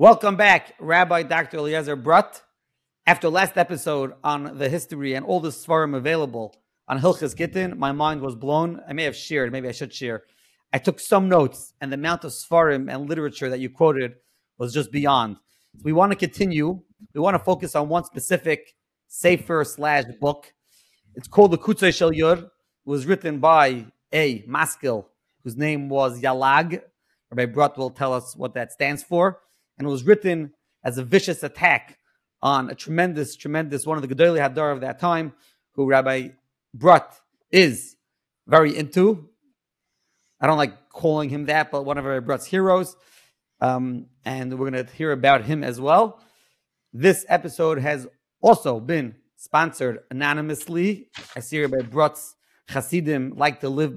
Welcome back, Rabbi Dr. Eliezer Brodt. After last episode on the history and all the svarim available on Hilchas Gittin, my mind was blown. I may have shared, maybe I should share. I took some notes, and the amount of svarim and literature that you quoted was just beyond. So we want to continue. We want to focus on one specific safer slash book. It's called the Kutzo Shel Yud. It was written by a maskil whose name was Yalag. Rabbi Brodt will tell us what that stands for. And it was written as a vicious attack on a tremendous, tremendous one of the Gedolei Hadar of that time, who Rabbi Brodt is very into. I don't like calling him that, but one of Rabbi Brodt's heroes. Um, and we're going to hear about him as well. This episode has also been sponsored anonymously. I see Rabbi Brodt's Hasidim like to live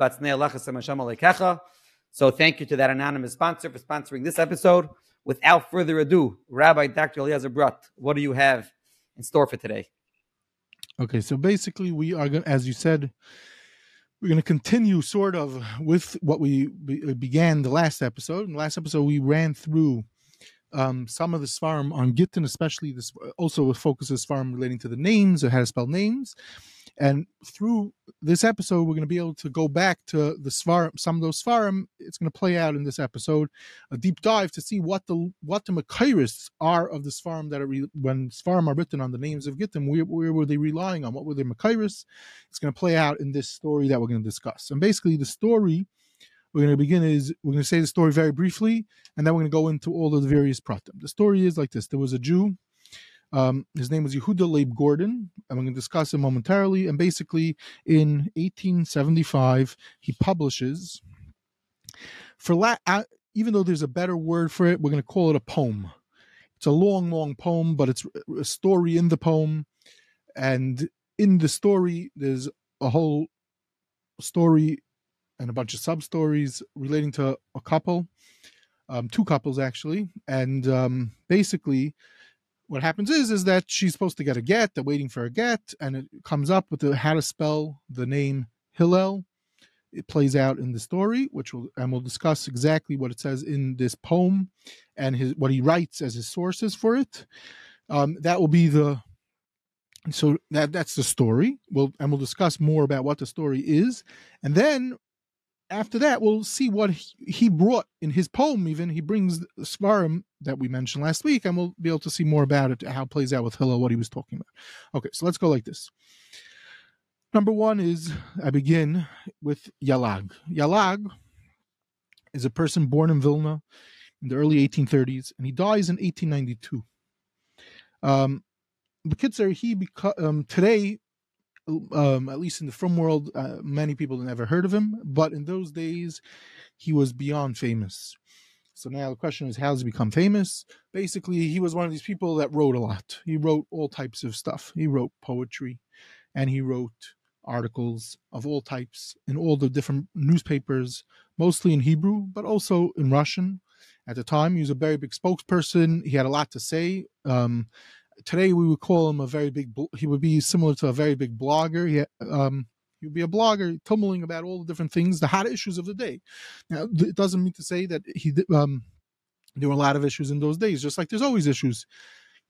So thank you to that anonymous sponsor for sponsoring this episode. Without further ado, Rabbi Dr. Eliezer Brodt, what do you have in store for today? Okay, so basically, we are going, as you said, we're going to continue sort of with what we be, began the last episode. In the last episode, we ran through um, some of the svarim on Gittin, especially this also focuses svarim relating to the names or how to spell names. And through this episode, we're going to be able to go back to the svarim, some of those svarim. It's going to play out in this episode, a deep dive to see what the what the makairis are of the svarim that are re, when svarim are written on the names of Gittim. Where, where were they relying on? What were their makairis? It's going to play out in this story that we're going to discuss. And basically, the story we're going to begin is we're going to say the story very briefly, and then we're going to go into all of the various pratim. The story is like this: there was a Jew um, his name was Yehuda Leib Gordon, we're going to discuss him momentarily. And basically, in 1875, he publishes for la- even though there's a better word for it, we're going to call it a poem. It's a long, long poem, but it's a story in the poem, and in the story, there's a whole story and a bunch of sub stories relating to a couple, um, two couples actually, and um, basically what happens is is that she's supposed to get a get they're waiting for a get and it comes up with the, how to spell the name hillel. It plays out in the story which will and we'll discuss exactly what it says in this poem and his what he writes as his sources for it. Um, that will be the so that that's the story. We'll and we'll discuss more about what the story is. And then after that, we'll see what he brought in his poem. Even he brings svarim that we mentioned last week, and we'll be able to see more about it, how it plays out with Hillel, what he was talking about. Okay, so let's go like this. Number one is I begin with Yalag. Yalag is a person born in Vilna in the early 1830s, and he dies in 1892. Um, Bekitzer, he beca- um, today um, at least in the film world, uh, many people have never heard of him. But in those days, he was beyond famous. So now the question is, how does he become famous? Basically, he was one of these people that wrote a lot. He wrote all types of stuff. He wrote poetry, and he wrote articles of all types in all the different newspapers, mostly in Hebrew, but also in Russian. At the time, he was a very big spokesperson. He had a lot to say. Um, today we would call him a very big. He would be similar to a very big blogger. He um, would be a blogger, tumbling about all the different things, the hot issues of the day. Now, it doesn't mean to say that he um, there were a lot of issues in those days, just like there's always issues.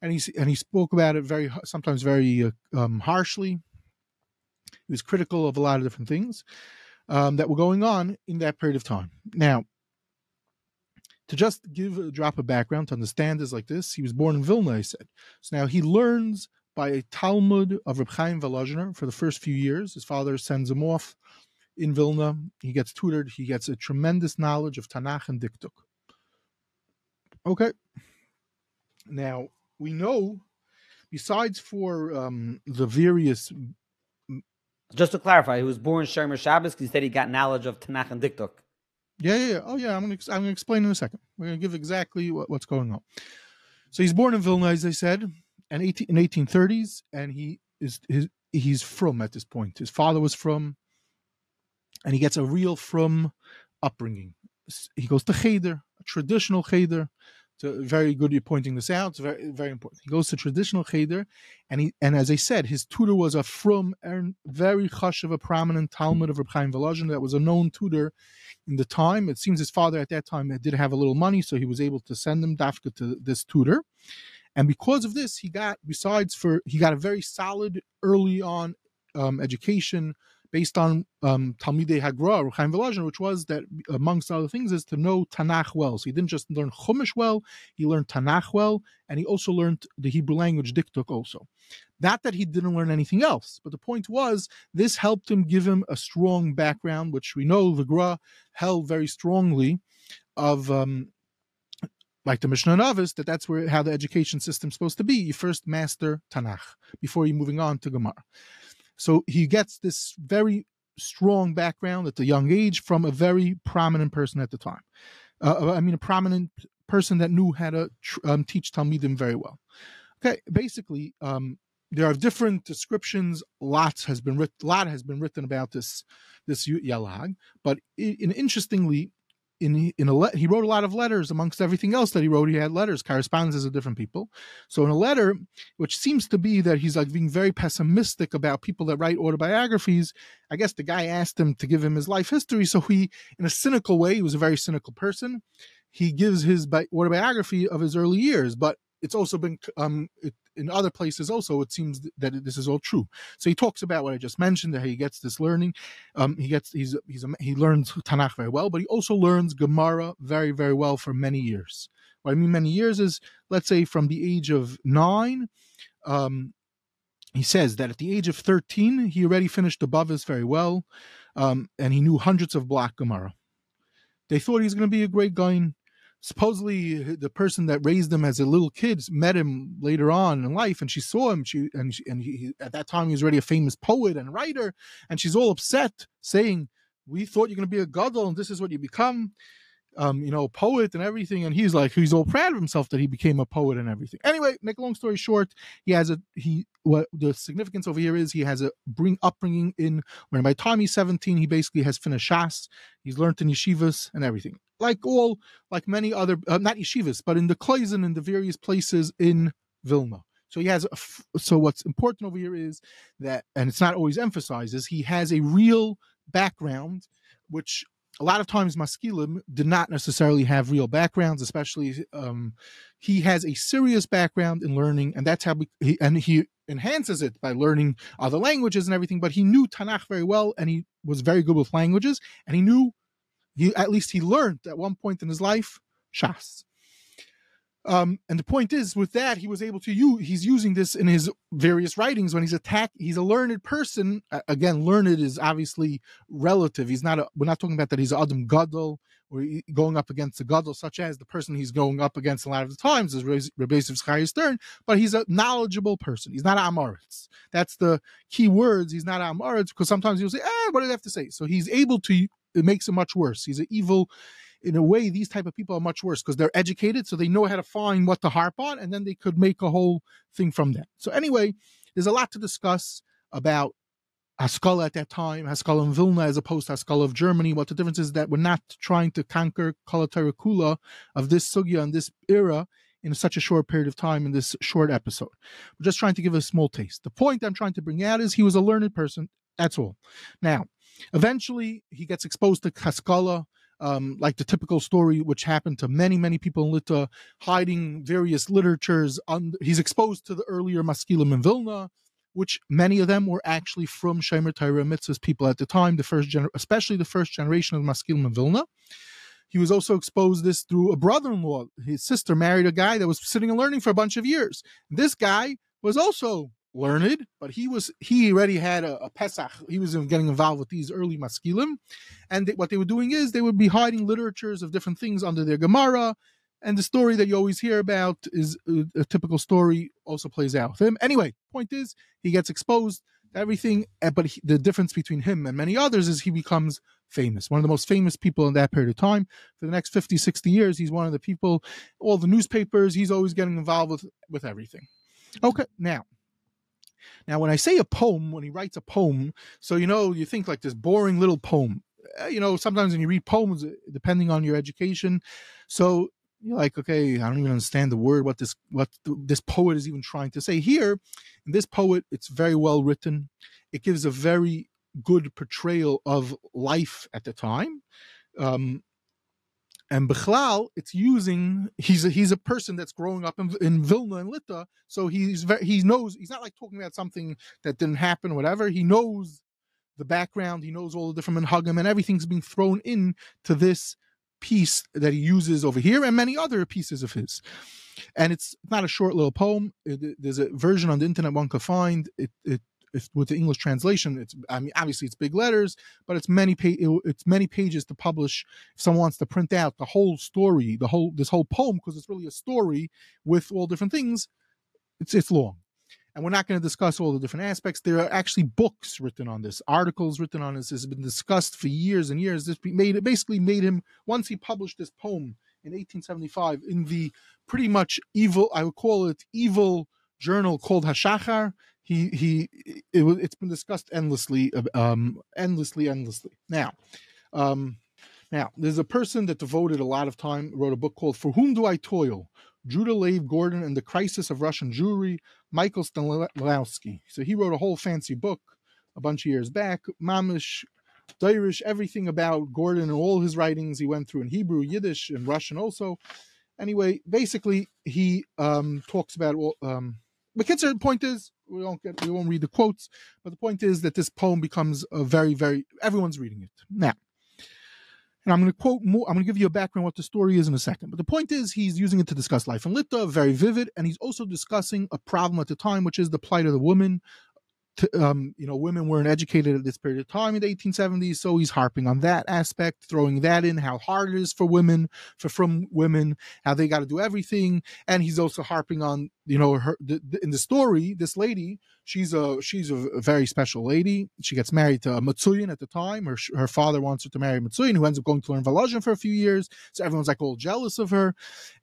And he and he spoke about it very sometimes very uh, um, harshly. He was critical of a lot of different things um, that were going on in that period of time. Now, to just give a drop of background to understand is like this. He was born in Vilna, I said. So now he learns by a Talmud of Reb Chaim Volozhiner for the first few years. His father sends him off in Vilna. He gets tutored. He gets a tremendous knowledge of Tanakh and Dikduk. Okay. Now, we know, besides for um, the various. Just to clarify, he was born Shomer Shabbos because he said he got knowledge of Tanakh and Dikduk. Yeah, yeah, yeah. Oh, yeah. I'm gonna I'm gonna explain in a second. We're gonna give exactly what, what's going on. So he's born in Vilna, as I said, and 18, in 1830s, and he is his he's from at this point. His father was from, and he gets a real from upbringing. He goes to cheder, a traditional cheder. Very good you're pointing this out. It's very very important. He goes to traditional cheder, and he and as I said, his tutor was a from very hush of a prominent Talmud of Reb Chaim that was a known tutor in the time. It seems his father at that time uh, did have a little money, so he was able to send him dafka to this tutor. And because of this, he got besides for he got a very solid early on um, education based on um, Talmidei Hagra, Chaim Volozhin, which was that, amongst other things, is to know Tanakh well. So he didn't just learn Chumash well, he learned Tanakh well, and he also learned the Hebrew language dikduk also. Not that he didn't learn anything else, but the point was this helped him give him a strong background, which we know the Gra held very strongly of um, like the Mishnah Novice, that that's where how the education system's supposed to be. You first master Tanakh before you're moving on to Gemara. So he gets this very strong background at a young age from a very prominent person at the time. Uh, uh I mean, a prominent person that knew how to um, teach Talmidim very well. Okay, basically, um, there are different descriptions. Lots has been written. lot has been written about this this Yalag, but in, interestingly, in in a le- he wrote a lot of letters amongst everything else that he wrote. He had letters. Correspondences of different people. So in a letter which seems to be that he's like being very pessimistic about people that write autobiographies i guess the guy asked him to give him his life history. So he in a cynical way he was a very cynical person. He gives his bi- autobiography of his early years but it's also been um, in other places also it seems that this is all true. So he talks about what i just mentioned that he gets this learning um, he gets he's he's he learns tanakh very well but he also learns gemara very very well for many years. What i mean many years is let's say from the age of nine um, he says that at the age of 13 he already finished the Bavis very well um, and he knew hundreds of block gemara. They thought he was going to be a great guy supposedly the person that raised him as a little kid met him later on in life and she saw him she and she, and he, at that time he was already a famous poet and writer and she's all upset saying we thought you're going to be a gadol and this is what you become um, you know, poet and everything. And he's like, he's all proud of himself that he became a poet and everything. Anyway, make a long story short, he has a he. What the significance over here is he has a bring upbringing in when by time he's 17, he basically has finished Shas. He's learned in yeshivas and everything. Like all, like many other, uh, not yeshivas, but in the Kloisen in the various places in Vilna. So he has. So what's important over here is that, and it's not always emphasized, is he has a real background, which a lot of times maskilim did not necessarily have real backgrounds especially um, he has a serious background in learning and that's how we, he, and he enhances it by learning other languages and everything but he knew tanakh very well and he was very good with languages and he knew he at least he learned at one point in his life shas um, and the point is, with that, he was able to use. He's using this in his various writings when he's attacked. He's a learned person. Uh, again, learned is obviously relative. He's not. A, we're not talking about that. He's Adam Gadol or going up against the Gadol, such as the person he's going up against a lot of the times is Rebbe Yosef Stern. But he's a knowledgeable person. He's not Amoritz. That's the key words. He's not Amoritz because sometimes he'll say, "Eh, what do I have to say?" So he's able to. It makes it much worse. He's an evil in a way, these type of people are much worse because they're educated, so they know how to find what to harp on, and then they could make a whole thing from that. So anyway, there's a lot to discuss about Haskalah at that time, Haskalah in Vilna as opposed to Haskalah of Germany. What the difference is that we're not trying to conquer Kala of this sugya and this era in such a short period of time in this short episode. We're just trying to give a small taste. The point I'm trying to bring out is he was a learned person. That's all. Now, eventually he gets exposed to Haskalah, um, like the typical story which happened to many, many people in Lita, hiding various literatures. On, he's exposed to the earlier Maskilim in Vilna, which many of them were actually from Shemer Torah Mitzvah's people at the time, the first gener- especially the first generation of Maskilim in Vilna. He was also exposed this through a brother-in-law. His sister married a guy that was sitting and learning for a bunch of years. This guy was also learned, but he was he already had a, a Pesach. He was getting involved with these early maskilim, and they, what they were doing is they would be hiding literatures of different things under their Gemara. And the story that you always hear about is a, a typical story. Also plays out with him. Anyway, point is he gets exposed to everything, eh, but he, the difference between him and many others is he becomes famous. One of the most famous people in that period of time. For the next 50, 60 years, he's one of the people. All the newspapers, he's always getting involved with with everything. Okay, now now, when I say a poem, when he writes a poem, so you know, you think like this boring little poem. Uh, you know, sometimes when you read poems, uh, depending on your education, so you're like, okay, I don't even understand the word what this what this poet is even trying to say here. In this poet, it's very well written. It gives a very good portrayal of life at the time. Um, and Bechlal, it's using he's a, he's a person that's growing up in, in Vilna and Lita, so he's very, he knows he's not like talking about something that didn't happen, whatever. He knows the background, he knows all the different minhagim, and everything's being thrown in to this piece that he uses over here, and many other pieces of his. And it's not a short little poem. It, there's a version on the internet one could find. It, it if with the English translation, it's I mean obviously it's big letters, but it's many pa- it's many pages to publish. If someone wants to print out the whole story, the whole this whole poem, because it's really a story with all different things, it's it's long. And we're not going to discuss all the different aspects. There are actually books written on this, articles written on this. This has been discussed for years and years. This made it basically made him once he published this poem in 1875 in the pretty much evil, I would call it evil journal called Hashachar he he it, it's been discussed endlessly um endlessly endlessly. Now um now there's a person that devoted a lot of time wrote a book called for whom do i toil? Judah leib gordon and the crisis of russian jewry michael Stanislawski so he wrote a whole fancy book a bunch of years back mamish Dairish, everything about Gordon and all his writings he went through in Hebrew, Yiddish, and Russian also. Anyway, basically he um, talks about um, but the point is we won't get we won't read the quotes, but the point is that this poem becomes a very, very everyone's reading it. Now, and I'm going to quote more. I'm going to give you a background what the story is in a second. But the point is, he's using it to discuss life in Lita, very vivid, and he's also discussing a problem at the time, which is the plight of the woman, to, um, you know, women weren't educated at this period of time in the 1870s. So he's harping on that aspect, throwing that in, how hard it is for women, for from women, how they got to do everything. And he's also harping on, you know, her the, the, in the story, this lady, she's a she's a very special lady. She gets married to a Matsuyan at the time. Her her father wants her to marry Matsuyan, who ends up going to learn Volozhin for a few years. So everyone's like all jealous of her,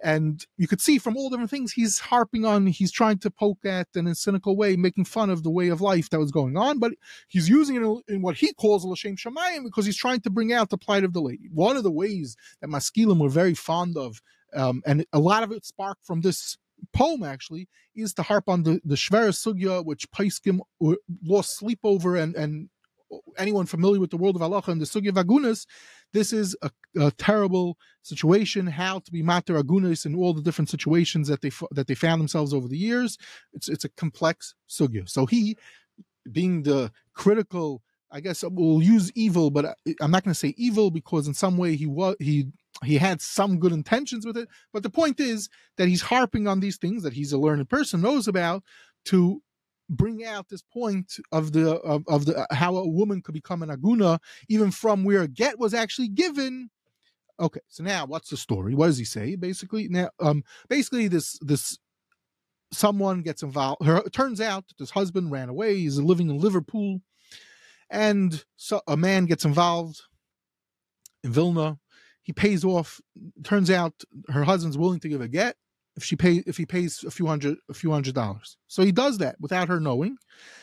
and you could see from all different things he's harping on. He's trying to poke at in a cynical way, making fun of the way of life that was going on, but he's using it in, in what he calls l'shem shamayim because he's trying to bring out the plight of the lady. One of the ways that maskilim were very fond of, um, and a lot of it sparked from this poem actually is to harp on the the Shvera Sugya, which Paiskim uh, lost sleep over, and and anyone familiar with the world of Allah and the Sugya Vagunas, this is a, a, terrible situation. How to be mater agunas in all the different situations that they that they found themselves over the years. It's it's a complex sugya. So he, being the critical, I guess we'll use evil, but I'm not going to say evil because in some way he was he he had some good intentions with it. But the point is that he's harping on these things that he's a learned person knows about to bring out this point of the of, of the how a woman could become an aguna even from where a get was actually given okay so now what's the story what does he say basically now um basically this this someone gets involved her it turns out that this husband ran away he's living in liverpool and so a man gets involved in vilna he pays off. Turns out her husband's willing to give a get if she pay if he pays a few hundred a few hundred dollars. So he does that without her knowing.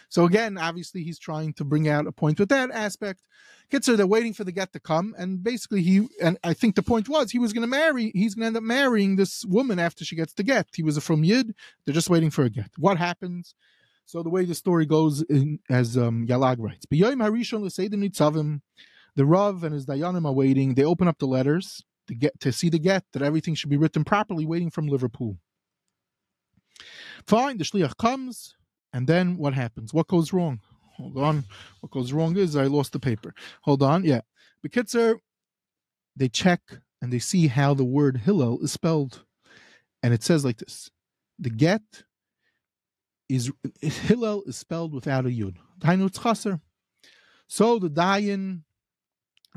So again, obviously he's trying to bring out a point with that aspect. Kids are they're waiting for the get to come, and basically he and I think the point was he was going to marry. He's going to end up marrying this woman after she gets the get. He was a from Yid. They're just waiting for a get. What happens? So the way the story goes, in, as um, Yalag writes, the Rav and his Dayanim are waiting. They open up the letters to get to see the get that everything should be written properly, waiting from Liverpool. Fine, the shliach comes, and then what happens? What goes wrong? Hold on. What goes wrong is I lost the paper. Hold on. Yeah, the Bekitzer, they check and they see how the word Hillel is spelled, and it says like this: the get is Hillel is spelled without a yud. So the Dayan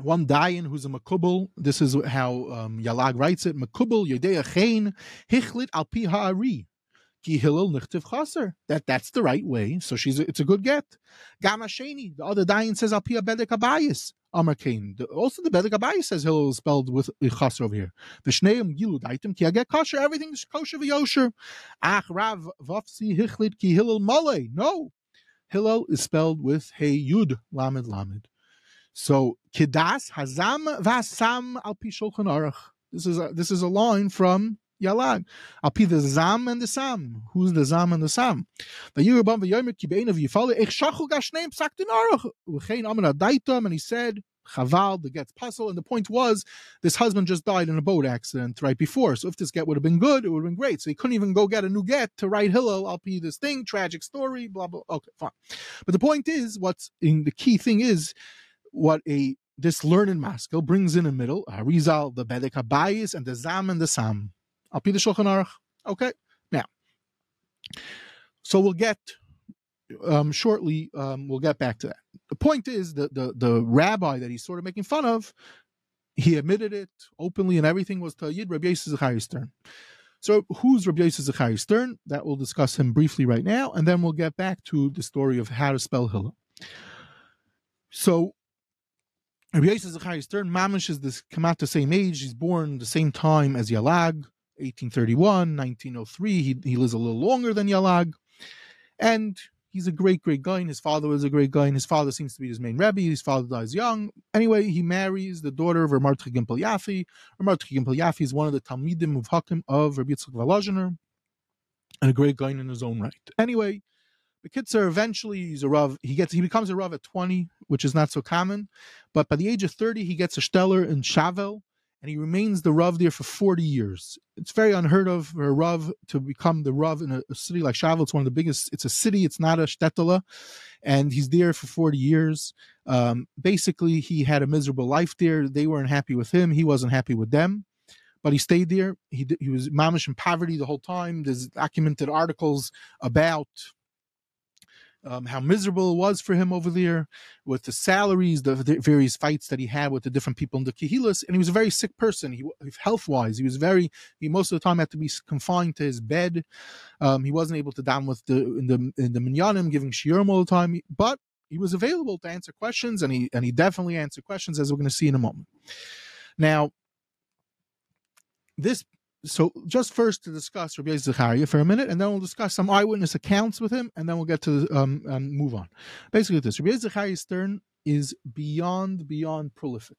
one dayan who's a makubal. This is how um, Yalag writes it. Makubal yodea chen hichlit al pi ha'ari. Ki hillel nichtiv chaser. That that's the right way. So she's a, it's a good get. Gama sheni. The other dayan says al pi bedek abayis. Amar kain. Also the bedek abayis says hillel is spelled with chaser over here. V'shneim gilu daitim ki aget kosher. Everything's kosher v'yosher. Ach rav vafsi hichlit ki hillel male. No. Hillel is spelled with hey yud lamed lamed. So Kidas Hazam Vasam Al Pi Shulchan Aruch. This is a, this is a line from Yalag. I'll be the Zam and the Sam. Who's the Zam and the Sam? The Yerubam v'yomer ki be'enav yifale ich shachu gashneim psak dinarach v'chein amar adaitam and he said Chaval, the get's puzzle. And the point was, this husband just died in a boat accident right before. So if this get would have been good, it would have been great. So he couldn't even go get a new get to write Hillel. I'll be this thing, tragic story, blah, blah. Okay, fine. But the point is, what's in the key thing is what a this learned maskil brings in the middle, Harizal, the Bedek Habayis, and the Zam and the Sam. Be the Shulchan Aruch. Okay, now. So we'll get um, shortly. Um, we'll get back to that. The point is that the the rabbi that he's sort of making fun of, he admitted it openly and everything was Tayyid Rabbi Yosef Zechariah Stern. So who's Rabbi Yosef Stern? That we'll discuss him briefly right now, and then we'll get back to the story of how to spell Hillel. So Rabbi Yosef Zechariah Stern, Mamish is this come out the same age. He's born the same time as Yalag, 1831, 1903. He, he lives a little longer than Yalag. And he's a great, great guy, and his father was a great guy, and his father seems to be his main rebbe. His father dies young. Anyway, he marries the daughter of Ramar Gimpel Yafi. Ramar Gimpel Yafi is one of the Talmidim of Hakim of Rabbi Yitzchak Volozhiner, and a great guy in his own right. Anyway, the Kitzer eventually he's a Rav. He gets he becomes a Rav at 20, which is not so common. But by the age of 30, he gets a stellar in Shavel, and he remains the Rav there for 40 years. It's very unheard of for a Rav to become the Rav in a, a city like Shavel. It's one of the biggest, it's a city, it's not a shtetla. And he's there for 40 years. Um, basically, he had a miserable life there. They weren't happy with him, he wasn't happy with them. But he stayed there. He, he was mamish in poverty the whole time. There's documented articles about um, how miserable it was for him over there with the salaries, the, the, various fights that he had with the different people in the Kehilas. And he was a very sick person. He, health wise, he was very, he most of the time had to be confined to his bed. Um, he wasn't able to down with the, in the, in the minyanim, giving shiurim all the time. But he was available to answer questions and he, and he definitely answered questions as we're going to see in a moment. Now, this so just first to discuss Rabbi Zechariah for a minute, and then we'll discuss some eyewitness accounts with him, and then we'll get to um, and move on. Basically, this Rabbi Zechariah Stern is beyond beyond prolific.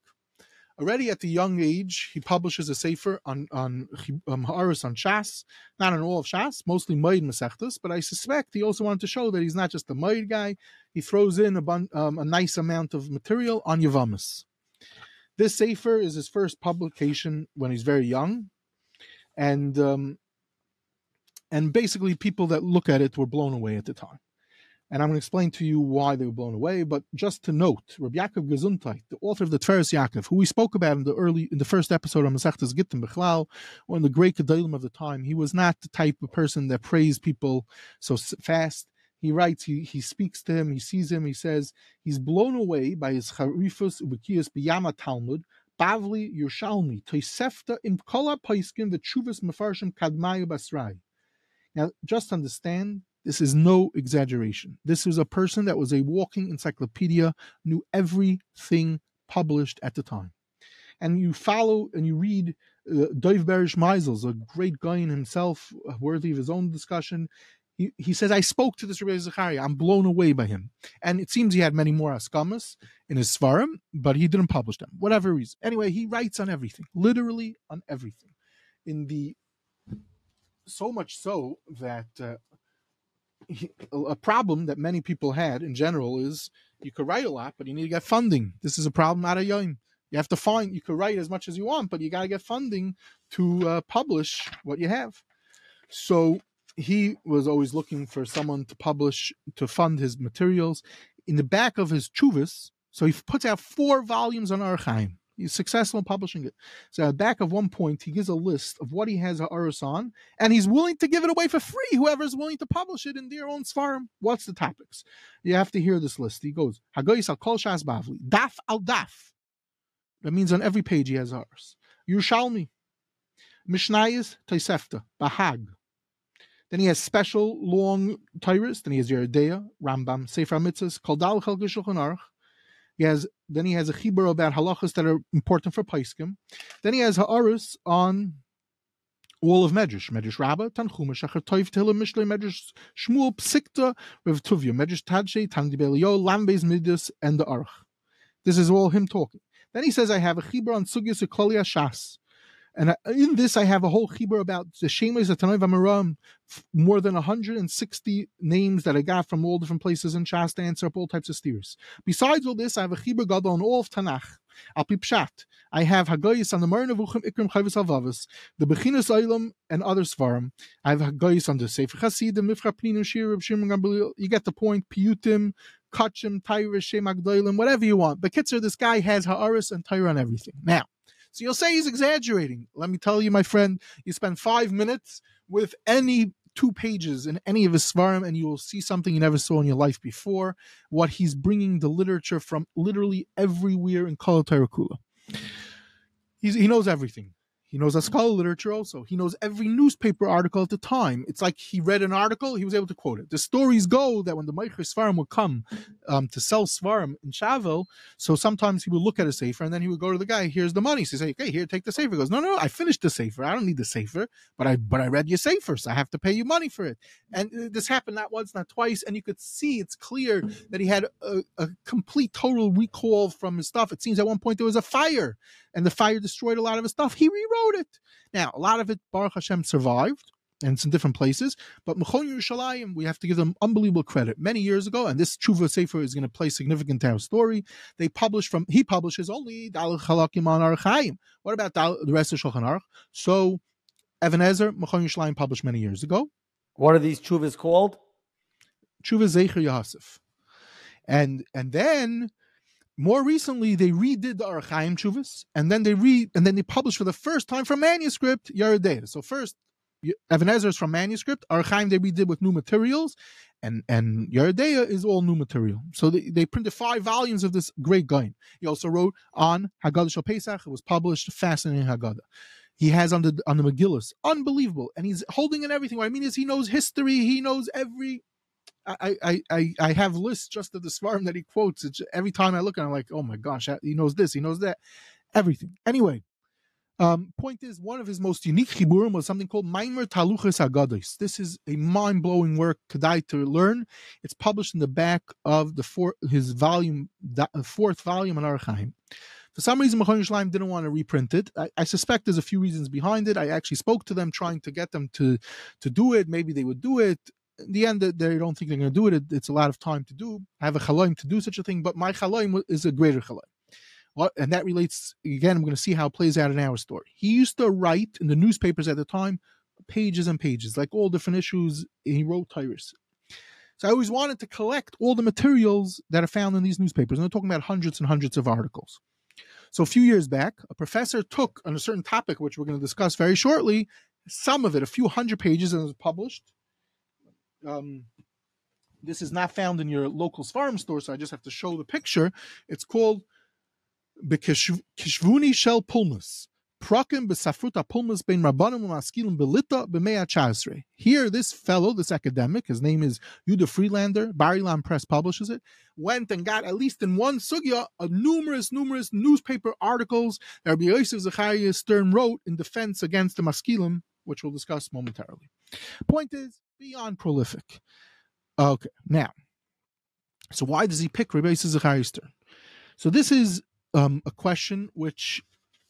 Already at the young age, he publishes a sefer on on um, Haaretz on Shas, not on all of Shas, mostly Moed Masechtas, but I suspect he also wanted to show that he's not just a Moed guy. He throws in a, bun, um, a nice amount of material on Yavamas. This sefer is his first publication when he's very young, and um, and basically people that look at it were blown away at the time. And I'm going to explain to you why they were blown away. But just to note, Rabbi Yaakov Gesundheit, the author of the Tveres Yaakov, who we spoke about in the early in the first episode of Masechtas Gittim Bechlal, one of the great Gedolim of the time, he was not the type of person that praised people so fast. He writes, he, he speaks to him, he sees him, he says, he's blown away by his Charifus Ubekiyas Biyama Talmud, Bavli Yerushalmi, Tosefta im Kola Paiskin, the Mefarshim Kadmaya Basrai. Now, just understand, this is no exaggeration. This was a person that was a walking encyclopedia, knew everything published at the time. And you follow and you read uh, Dov Berish Meisels, a great guy in himself, worthy of his own discussion he, says, I spoke to this Rabbi Zechariah. I'm blown away by him. And it seems he had many more askamas in his Svarim, but he didn't publish them, whatever reason. Anyway, he writes on everything, literally on everything. In the so much so that uh, he, a problem that many people had in general is you could write a lot, but you need to get funding. This is a problem out of Yom. You have to find, you could write as much as you want, but you got to get funding to uh, publish what you have. So he was always looking for someone to publish to fund his materials. In the back of his chuvas, so he puts out four volumes on Archaim. He's successful in publishing it. So at back of one point, he gives a list of what he has Arus on, and he's willing to give it away for free. Whoever is willing to publish it in their own svarim. What's the topics? You have to hear this list. He goes Hagoyis al Kol Shas Bavli, Daf al Daf. That means on every page he has Arus. Yerushalmi, Mishnayis Tosefta, Bahag, then he has special long Tyrus. Then he has Yeridea, Rambam, Sefer Mitzvahs, Kaldal Chelke Shulchan Aruch. He has then he has a chibur about halachas that are important for paiskim. Then he has ha'arus on all of Medrash, Medrash Rabbah, Tanchuma, Shachar Toiv, Tehillim, Mishlei, Medrash Shmuel, Psikta, Rev Tuvia, Medrash Tadshe, Tandi Belio, Lambez Midas, and the Aruch. This is all him talking. Then he says, I have a chibur on Sugyas Uklali Shas. And in this, I have a whole chibur about the Shemes Tanoi Vamaram, more than 160 names that I got from all different places in Shas to answer up all types of steers. Besides all this, I have a chibur gadol on all of Tanakh. Al. I have Haggais on the Moreh Nevuchim Ikrim Chavis Alvavas, the Bechinas Oilam, and other Svarim. I have Haggais on the Sefer Chasidim, Mifra Plinim, Shir, Shimon. You get the point. Piyutim, Kachim, Tyra, Shem Agdoilim, whatever you want. But Kitzer, this guy has Ha'aris and Tyra on everything. Now, so you'll say he's exaggerating. Let me tell you, my friend, you spend five minutes with any two pages in any of his svarim, and you will see something you never saw in your life before. What he's bringing the literature from literally everywhere in Kala Kula. he knows everything. He knows Askal literature also. He knows every newspaper article at the time. It's like he read an article, he was able to quote it. The stories go that when the Meicher Svarim would come um, to sell Svarim in Shavel, so sometimes he would look at a safer and then he would go to the guy, here's the money. So he say, okay, here, take the safer. He goes, no, no, I finished the safer. I don't need the safer, but I but I read your safer, so I have to pay you money for it. And uh, this happened not once, not twice, and you could see it's clear that he had a, a complete total recall from his stuff. It seems at one point there was a fire and the fire destroyed a lot of his stuff. He rewrote it. Now, a lot of it, Baruch Hashem, survived, and it's in different places. But Mechon Yerushalayim, we have to give them unbelievable credit. Many years ago, and this Tshuva Sefer is going to play significant to our story. They published from he publishes only Dal Chalakim on Archaim. What about the rest of Shulchan Aruch? So, Even HaEzer, Mechon Yerushalayim published many years ago. What are these Tshuvas called? Tshuva Zecher Yehosef. And and then more recently, they redid the Archaim Chuvas, and then they read, and then they published for the first time from manuscript Yoreh So first, Even HaEzer is from manuscript. Archaim they redid with new materials, and and Yoreh De'ah is all new material. So they, they printed five volumes of this great guy. He also wrote on Haggadah Shal Pesach. It was published, fascinating Haggadah. He has on the on the Megillus, unbelievable, and he's holding in everything. What I mean is, he knows history. He knows every I, I, I, have lists just of the svarim that he quotes. It's, every time I look at, it, I'm like, oh my gosh, he knows this, he knows that, everything. Anyway, um, point is, one of his most unique chiburim was something called Maimer Taluches Agados. This is a mind blowing work, Kedai to learn. It's published in the back of the four, his volume, fourth volume on Archaim. For some reason, Mechon Yerushalayim didn't want to reprint it. I, I, suspect there's a few reasons behind it. I actually spoke to them trying to get them to to do it. Maybe they would do it in the end, they don't think they're going to do it. It's a lot of time to do. I have a chaloim to do such a thing, but my chaloim is a greater chaloim. And that relates again. I'm going to see how it plays out in our story. He used to write in the newspapers at the time pages and pages, like all different issues. He wrote Tyrus. So I always wanted to collect all the materials that are found in these newspapers. And they're talking about hundreds and hundreds of articles. So a few years back, a professor took on a certain topic, which we're going to discuss very shortly, some of it, a few hundred pages, and it was published um, this is not found in your local farm store, so I just have to show the picture. It's called Besafruta rabbanim umaskilim belita b'mea chasre. Here, this fellow, this academic, his name is Yuda Friedlander, Bar-Ilan Press publishes it, went and got at least in one sugya a numerous, numerous newspaper articles that Rabbi Yosef Zechariah Stern wrote in defense against the maskilim, which we'll discuss momentarily. Point is, beyond prolific. Okay, now, so why does he pick Rabbi Yosef Zechariah Stern? So this is um, a question which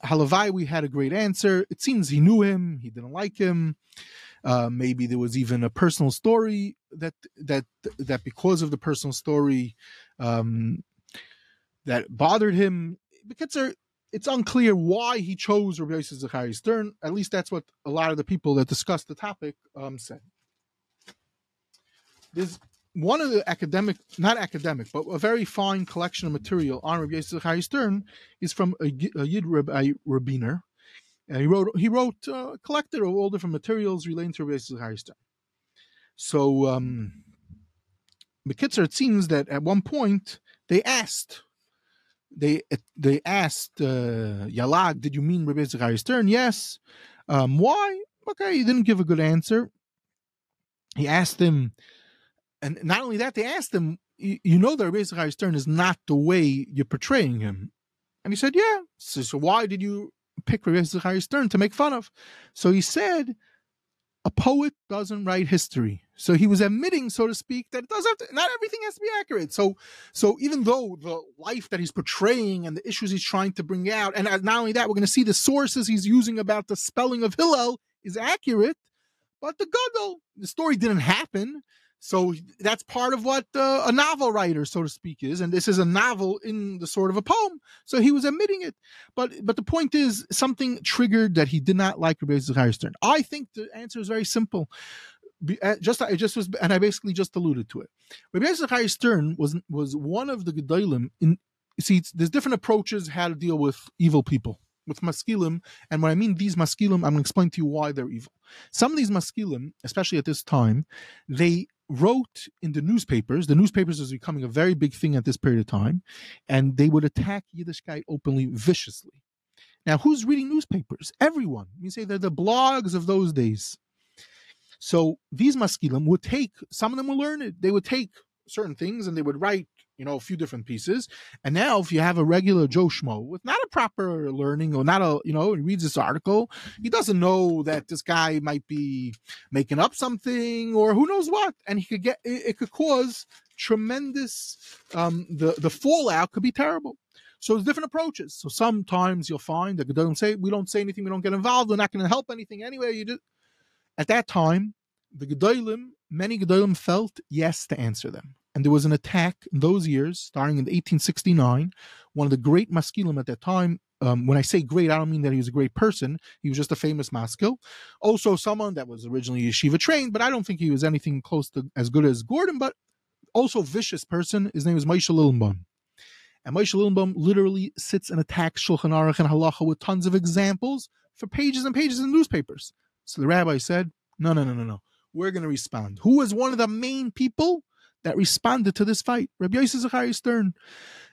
Halavai we had a great answer. It seems he knew him, he didn't like him. Uh, maybe there was even a personal story that that that because of the personal story um, that bothered him. Because it's unclear why he chose Rabbi Yosef Zechariah Stern. At least that's what a lot of the people that discussed the topic um, said there's one of the academic, not academic, but a very fine collection of material on Rabbi Yosef Stern is from a, a Yid Rabbi Rabbiner. And he wrote, he wrote, uh, collected of all different materials relating to Rabbi Yosef Stern. So, um, Bekitzer, it seems that at one point they asked, they they asked uh, Yalag, did you mean Rabbi Zechariah Stern? Yes. Um, why? Okay, he didn't give a good answer. He asked him, and not only that, they asked him, "You know that Rabbi Stern is not the way you're portraying him," and he said, "Yeah." So, so why did you pick Rabbi Stern to make fun of? So he said, a poet doesn't write history. So he was admitting, so to speak, that it does have to, not everything has to be accurate. So, so even though the life that he's portraying and the issues he's trying to bring out, and uh, not only that, we're going to see the sources he's using about the spelling of Hillel is accurate, but the Gadol, the story didn't happen. So that's part of what uh, a novel writer, so to speak, is, and this is a novel in the sort of a poem. So he was admitting it, but but the point is something triggered that he did not like Rabbi Zechariah Stern. I think the answer is very simple. Uh, just I just was, and I basically just alluded to it. Rabbi Zechariah Stern was was one of the gedolim. In see, there's different approaches how to deal with evil people with maskilim. And when I mean these maskilim, I'm going to explain to you why they're evil. Some of these maskilim, especially at this time, they wrote in the newspapers. The newspapers was becoming a very big thing at this period of time, and they would attack Yiddishkeit openly, viciously. Now, who's reading newspapers? Everyone. You say they're the blogs of those days. So these maskilim would take, some of them were learned, they would take certain things and they would write you know, a few different pieces. And now, if you have a regular Joe Schmo with not a proper learning or not a, you know, he reads this article, he doesn't know that this guy might be making up something or who knows what, and he could get it, it could cause tremendous. Um, the the fallout could be terrible. So there's different approaches. So sometimes you'll find that don't say we don't say anything, we don't get involved, we're not going to help anything anyway. You do. At that time, the Gedolim, many Gedolim felt yes to answer them and there was an attack in those years, starting in 1869. One of the great maskilim at that time. Um, when I say great, I don't mean that he was a great person. He was just a famous maskil. Also, someone that was originally yeshiva trained, but I don't think he was anything close to as good as Gordon. But also vicious person. His name is Moshe Lilienblum. And Moshe Lilienblum literally sits and attacks Shulchan Aruch and Halacha with tons of examples for pages and pages in newspapers. So the rabbi said, "No, no, no, no, no. We're going to respond. Who was one of the main people that responded to this fight, Rabbi Yosef Zechariah Stern.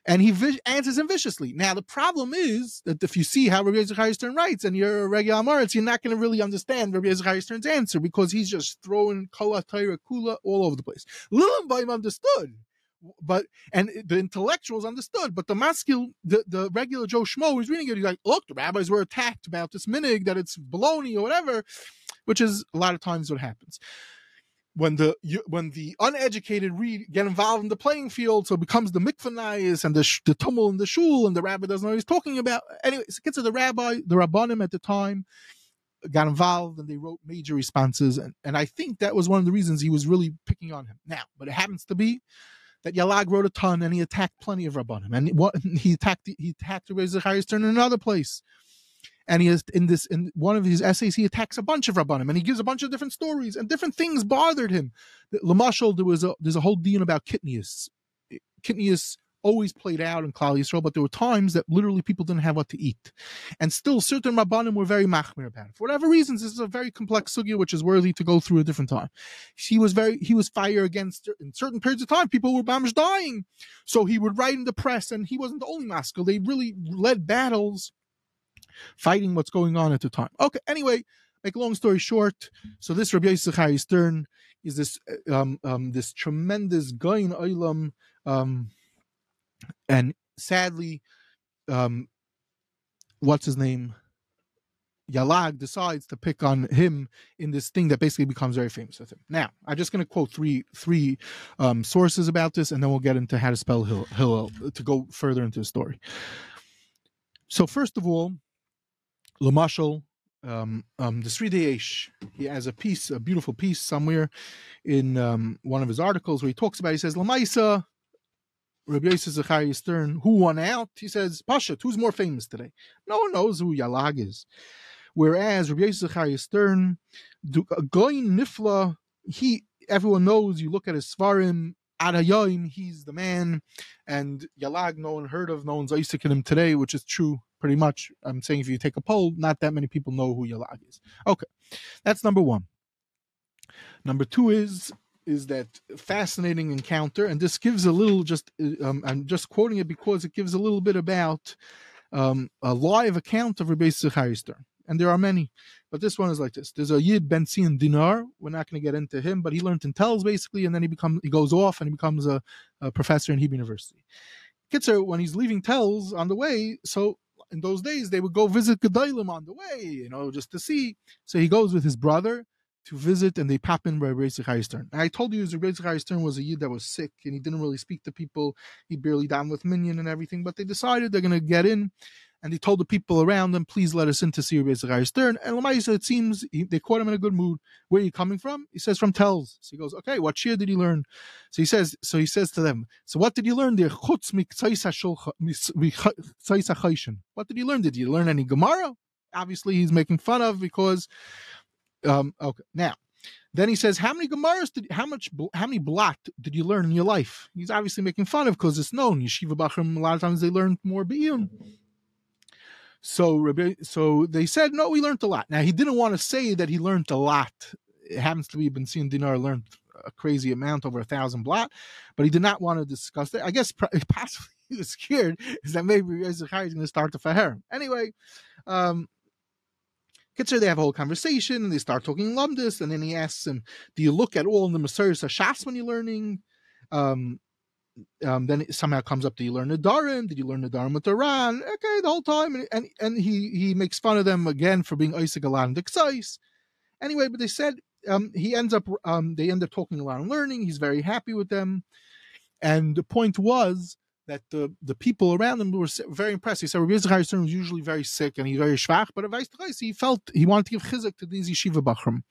And he vi- answers him viciously. Now, the problem is that if you see how Rabbi Zechariah Stern writes and you're a regular Amoritz, you're not going to really understand Rabbi Zechariah Stern's answer because he's just throwing Kala, Taira, Kula all over the place. Lilienblum understood but and the intellectuals understood, but the maskil, the, the regular Joe Schmo who's reading it, he's like, look, the rabbis were attacked about this minig that it's baloney or whatever, which is a lot of times what happens when the when the uneducated read get involved in the playing field, so it becomes the mikvanayis and the the tumult in the shul, and the rabbi doesn't know what he's talking about. Anyway, so it gets to the rabbi, the rabbanim at the time got involved and they wrote major responses, and, and I think that was one of the reasons he was really picking on him. Now, but it happens to be that Yalag wrote a ton and he attacked plenty of rabbanim, and what he attacked he attacked the Zechariah Stern in another place and he has in this in one of his essays he attacks a bunch of rabbanim and he gives a bunch of different stories and different things bothered him. Lamashal, there was a there's a whole deal about Kitnius. Kitnius always played out in Klal Yisrael, but there were times that literally people didn't have what to eat, and still certain rabbanim were very machmir about it for whatever reasons. This is a very complex sugya which is worthy to go through a different time. He was very he was fire against in certain periods of time people were bamish dying, so he would write in the press, and he wasn't the only maskil. They really led battles fighting what's going on at the time. Okay, anyway, make long story short, so this Rabbi Yisachai Stern is this um, um, this tremendous guy in Olam, um, and sadly, um, what's his name? Yalag decides to pick on him in this thing that basically becomes very famous with him. Now, I'm just going to quote three three um, sources about this, and then we'll get into how to spell Hillel, Hillel to go further into the story. So, first of all, Lamashal, um, um, the Sridei Esh, he has a piece, a beautiful piece somewhere in um, one of his articles where he talks about, he says, Lamaisa, Rabbi Yosef Zechariah Stern, who won out? He says, Pashat, who's more famous today? No one knows who Yalag is. Whereas Rabbi Yosef Zechariah Stern, Goin Nifla, he, everyone knows, you look at his Svarim, Adayoim, he's the man, and Yalag, no one heard of, no one's Isaac in him today, which is true pretty much. I'm saying if you take a poll, not that many people know who Yalag is. Okay, that's number one. Number two is is that fascinating encounter, and this gives a little just. Um, I'm just quoting it because it gives a little bit about um, a live account of Rebbe Stern, and there are many, but this one is like this. There's a Yid Ben Dinur. We're not going to get into him, but he learned in Telz basically, and then he becomes he goes off and he becomes a, a professor in Hebrew University. Kitzer, when he's leaving Telz on the way, so in those days they would go visit Gedolim on the way, you know, just to see. So he goes with his brother to visit and they pop in by Rabbi Yitzchak Stern. I told you Rabbi Yitzchak Stern was a yid that was sick and he didn't really speak to people. He barely down with minion and everything, but they decided they're going to get in and he told the people around him, please let us in to see Rabbi Yitzchak Stern. And Lamaisa, it seems he, they caught him in a good mood. Where are you coming from? He says, from Telz. So he goes, okay, what shir did he learn? So he says, so he says to them, so what did you learn there? What did you learn? Did you learn any Gemara? Obviously, he's making fun of because, um, okay, now, then he says, "How many gemaras did? How much? How many blot did you learn in your life?" He's obviously making fun of because it's known yeshiva bachrim. A lot of times they learn more be'iyun. So, so they said, no, we learned a lot. Now he didn't want to say that he learned a lot. It happens to be Ben Zion Dinur learned a crazy amount, over a thousand blot, but he did not want to discuss that. I guess possibly he was scared is that maybe Zechariah is going to start to faher. Anyway, um, Kitzer, they have a whole conversation and they start talking lumdis, and then he asks him, "Do you look at all in the Mesoras Hashas when you're learning?" Um, um, then it somehow comes up, "Do you learn the Darim? Did you learn the Darim with the Ran?" Okay, the whole time, and and, and he he makes fun of them again for being Isaac Alan Dixais. Anyway, but they said um, he ends up um, they end up talking a lot and learning. He's very happy with them, and the point was that the, the people around him were very impressed. He said Rabbi Yitzchak Stern was usually very sick and he's very schwach, but he felt he wanted to give chizuk to these yeshiva bachram.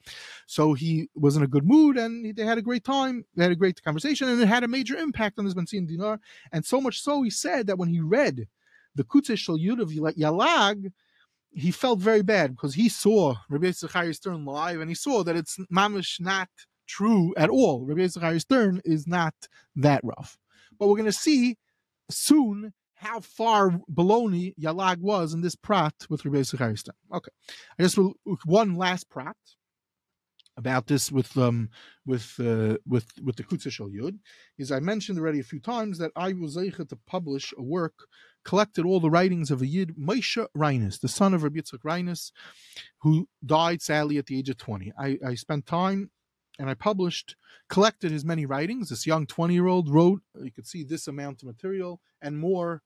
So he was in a good mood and they had a great time. They had a great conversation and it had a major impact on this Ben Zion Dinur. And so much so, he said that when he read the Kutzo Shel Yud of Yalag, he felt very bad because he saw Rabbi Yitzchak Stern live and he saw that it's mamish not true at all. Rabbi Yitzchak Stern is not that rough. But we're going to see soon how far baloney Yalag was in this prat with Rabbi Yisrael. Okay, I guess we'll, one last prat about this with um with uh, with with the Kutzo Shel Yud is I mentioned already a few times that I was able to publish a work collected all the writings of a Yid Moshe Reines, the son of Rabbi Yitzchak who died sadly at the age of twenty. I, I spent time and I published, collected his many writings. This young 20 year old wrote, you could see this amount of material and more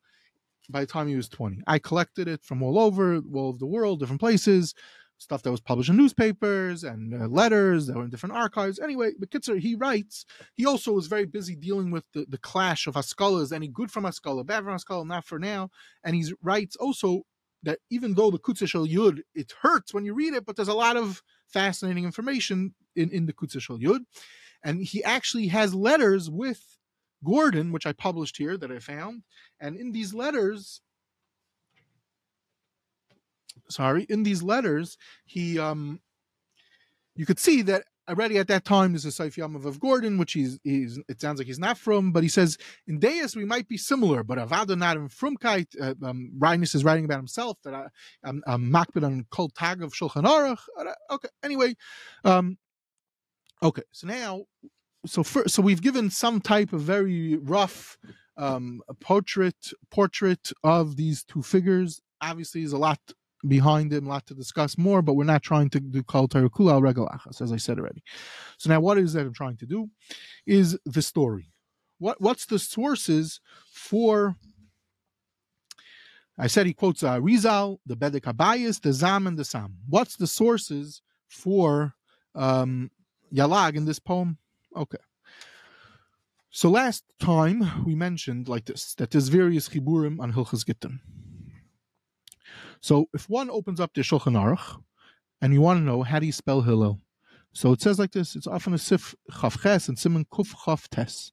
by the time he was 20. I collected it from all over, all over the world, different places, stuff that was published in newspapers and uh, letters that were in different archives. Anyway, Bekitzer, he writes, he also was very busy dealing with the, the clash of Haskalah. any good from Haskalah, bad from Haskalah, not for now. And he writes also that even though the Kutzo Shel Yud, it hurts when you read it, but there's a lot of fascinating information in, in the Kutzo Shel Yud. And he actually has letters with Gordon, which I published here that I found. And in these letters, sorry, in these letters, he um you could see that already at that time there's a Saif Yamav of Gordon, which he's, he's it sounds like he's not from, but he says in Deus we might be similar, but Avada not in Frumkeit. Uh, um, Reines is writing about himself that I, I'm makbid on Kol Tag of Shulchan Aruch. Okay, anyway, um, okay, so now, so for, so we've given some type of very rough um, portrait portrait of these two figures. Obviously, there's a lot behind him, a lot to discuss more, but we're not trying to do Kal Tarakula al Regalachas, as I said already. So now what is that I'm trying to do is the story. What what's the sources for I said he quotes uh, Rizal, the Bedek HaBayis, the Zam, and the Sam. What's the sources for um, Yalag in this poem? Okay. So last time we mentioned like this that there's various chiburim on Hilchas Gittin. So if one opens up the Shulchan Aruch and you want to know how do you spell Hillel, so it says like this: it's often a sif chavches and simon kuf chav tes.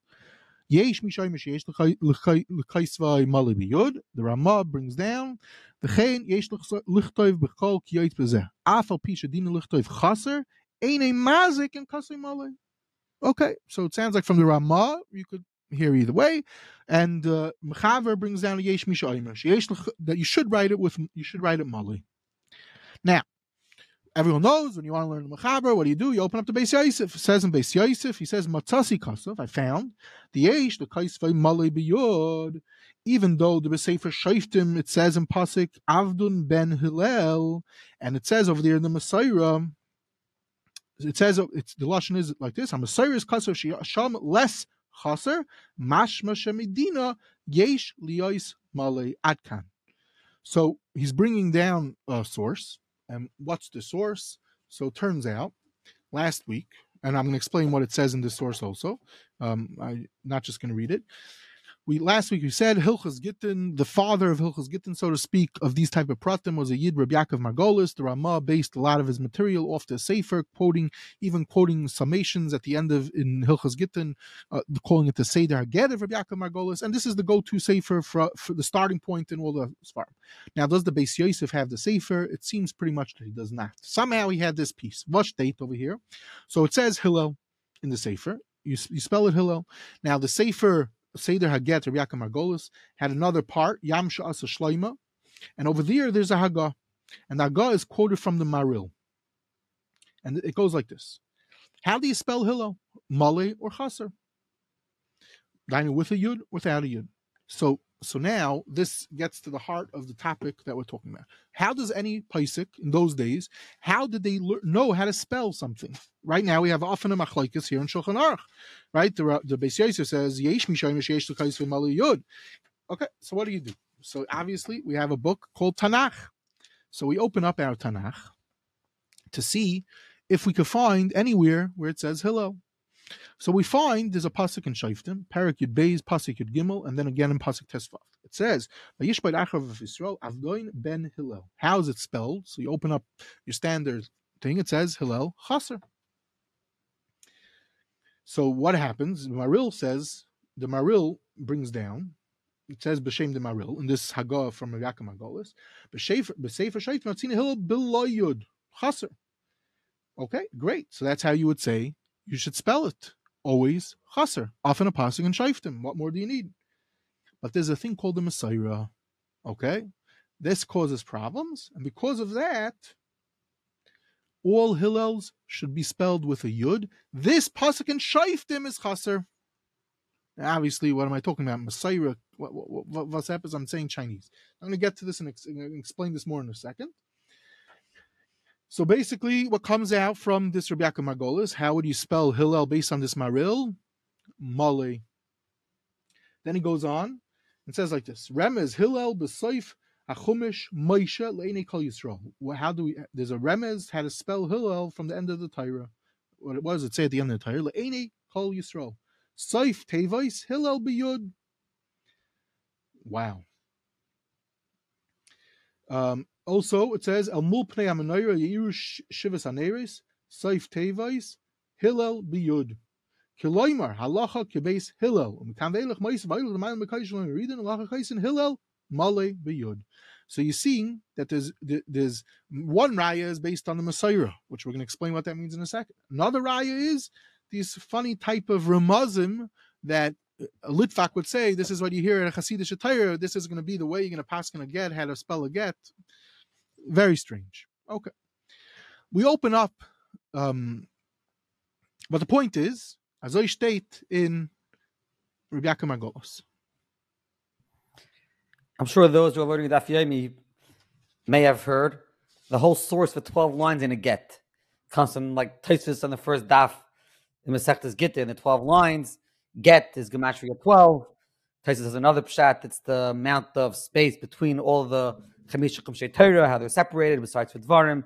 Yesh mishay yesh l'chaisvai mali biyud. The Ramah brings down the chen yesh lichtov b'chol kiyot bezeh. Afal pisha dina lichtov chaser ein a mazik and kasei mali. Okay, so it sounds like from the Ramah you could here either way. And uh, brings down a Yesh Misha that you should write it with you should write it Mali. Now, everyone knows when you want to learn the Mechaber, what do you do? You open up the Beis Yosef. It says in Beis Yosef, he says Matzasi Kasov. I found the Yesh the Kaisvei Mali Biyod. Even though the Besefer Shaiftim, it says in Pasik Avdun ben Hillel, and it says over there in the Mesorah, it says it's the lashon is like this: "I'm a serious kasser sham less chaser, mashma shemidina yesh liyos male adkan. So he's bringing down a source, and what's the source? So turns out, last week, and I'm going to explain what it says in this source also. Um, I'm not just going to read it we last week we said Hilchas Gittin, the father of Hilchas Gittin, so to speak, of these type of pratim was a Yid Rabbi Yaakov Margolis. The Ramah based a lot of his material off the Sefer, quoting even quoting summations at the end of in Hilchas Gittin, uh, calling it the Seder Haged of Rabbi Yaakov Margolis, and this is the go-to Sefer for, for the starting point in all the Svarim. Now, does the Beis Yosef have the Sefer? It seems pretty much that he does not. Somehow he had this piece. Wash date over here, so it says Hillel in the Sefer. You, you spell it Hillel. Now the Sefer Seder Haget, Rabbi Yaakov Margolis, had another part, Yam Shel Shlomo, and over there there's a Haggah, and the is quoted from the Maril. And it goes like this. How do you spell Hillel? Male or Chaser? Dining with a Yud, without a Yud. So so now this gets to the heart of the topic that we're talking about. How does any Paisik in those days, how did they le- know how to spell something? Right now we have often a machlaikas here in Shulchan Aruch, right? The the Beis Yosef says yesh yud. Okay, so what do you do? So obviously we have a book called Tanakh. So we open up our Tanakh to see if we could find anywhere where it says Hillel. So we find there's a pasuk in Shaftim, Parak Yud Beis, pasuk Yud Gimel, and then again in pasuk Tesvav. It says, "Vayishbad Achav of Israel, Avgoin ben Hillel." How is it spelled? So you open up your standard thing. It says Hillel Chaser. So what happens? Maril says the Maril brings down. It says b'shem the Maril in this Hagah from Yaakov Margolis. B'sefer Shayt Matzina Hillel Biloyud Chaser. Okay, great. So that's how you would say you should spell it always chaser, often a passing and shaiftim. What more do you need? But there's a thing called the Mesorah. Okay? This causes problems, and because of that, all Hillels should be spelled with a yud. This pasuk and shaiftim is chaser. Obviously, what am I talking about? Mesorah. What, what, what, what's happens? I'm saying Chinese. I'm going to get to this and ex- explain this more in a second. So basically, what comes out from this Rabbi Yaakov Margolis, how would you spell Hillel based on this Maril? Male. Then he goes on and says like this: Remez Hillel b'soif achumish Moshe le'nei kol Yisrael. How do we? There's a remez how to spell Hillel from the end of the Torah. What was, it say at the end of the Torah le'nei kol Yisrael. Soif tevois Hillel b'yud. Wow. Um, also, it says El Mul Pnei Amanoira Yiru Shivas Aneris Saif Tevais Hillel Biyud. Kiloimar Halacha Kibeis Hillel. Umkanvelech Mais Lo Reading Halacha Hillel Male Biyud. So you're seeing that there's there's one raya is based on the Mesorah, which we're going to explain what that means in a second. Another raya is these funny type of ramazim that a litvak would say, this is what you hear at a Hasidic this is going to be the way you're going to pass going to get, how to spell a get. Very strange. Okay. We open up, um, but the point is, as I state in Rabbi Margolis. I'm sure those who are learning Daf Yomi may have heard the whole source for 12 lines in a get comes from like Tosfos on the first daf in Masechtas Gittin, in the 12 lines. Get is Gematria 12. Tosfos has another pshat. It's the amount of space between all the Chamisha Kumshay Torah, how they're separated, besides with Dvarim,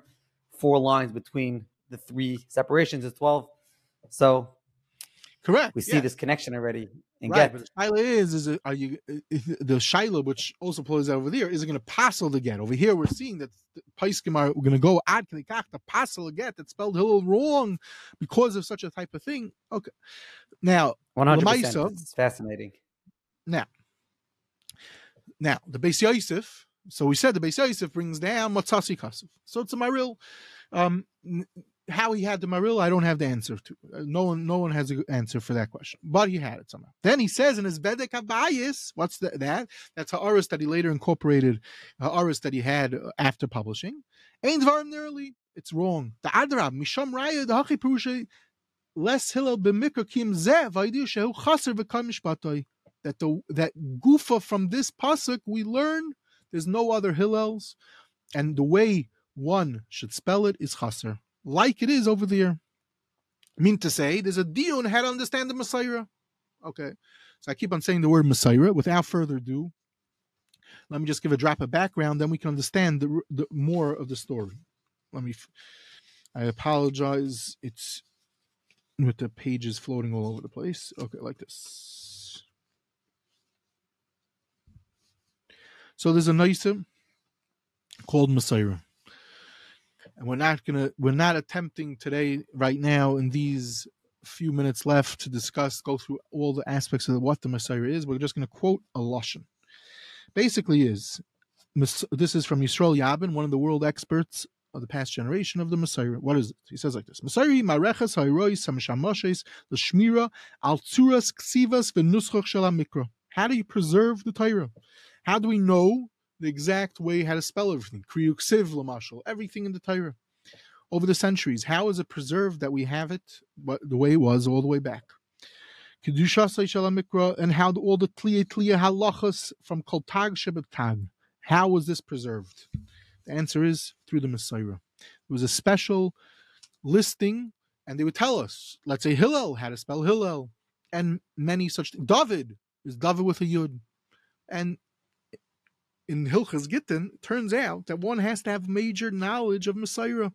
four lines between the three separations is 12. So, correct. We see yeah. this connection already. And right, get. but the shaila is, is it, are you the shaila which also plays out over there? Is it going to passel the get? Over here, we're seeing that Paiskim are going to go ad klikach to passel a get that's spelled a little wrong because of such a type of thing. Okay, now 100. percent It's fascinating. Now, now the Beis Yosef so we said the Beis Yosef brings down Matzasi Kasif. So it's a Maril. Um, how he had the Maril, I don't have the answer to. Uh, no one, no one has an answer for that question. But he had it somehow. Then he says in his Bedek HaBayis, what's the, that? That's Ha'aris that he later incorporated, Ha'aris that he had uh, after publishing. Ain't Dvarim nearly. It's wrong. The Adrab, Misham Raya, the Hachi Purusha, less Hillel b'mikra kim zeh, vaydi shehu chaser v'kam. That the that gufa from this pasuk we learn there's no other Hillels, and the way one should spell it is chaser, like it is over there. I mean to say, there's a dion how to understand the Mesorah. Okay, so I keep on saying the word Mesorah. Without further ado, let me just give a drop of background, then we can understand the, the more of the story. Let me. I apologize. It's with the pages floating all over the place. Okay, like this. So there's a nicer um, called Mesorah. And we're not gonna we're not attempting today, right now, in these few minutes left to discuss, go through all the aspects of what the Mesorah is. We're just gonna quote a Lashon. Basically is this is from Yisrael Yeivin, one of the world experts of the past generation of the Mesorah. What is it? He says like this: Mesorah mareches hayrois samshamoshes l'shmira al tzuras ksivas v'nuschoch shel mikra. How do you preserve the Torah? How do we know the exact way how to spell everything? Kriyuk siv lamashal, everything in the Torah. Over the centuries, how is it preserved that we have it the way it was all the way back? And how all the tliya tliya halachas from kol tag tag. How was this preserved? The answer is through the Mesorah. It was a special listing, and they would tell us, let's say Hillel, how to spell Hillel, and many such things. David is David with a Yud. And in Hilchas Gittin, turns out that one has to have major knowledge of Mesorah.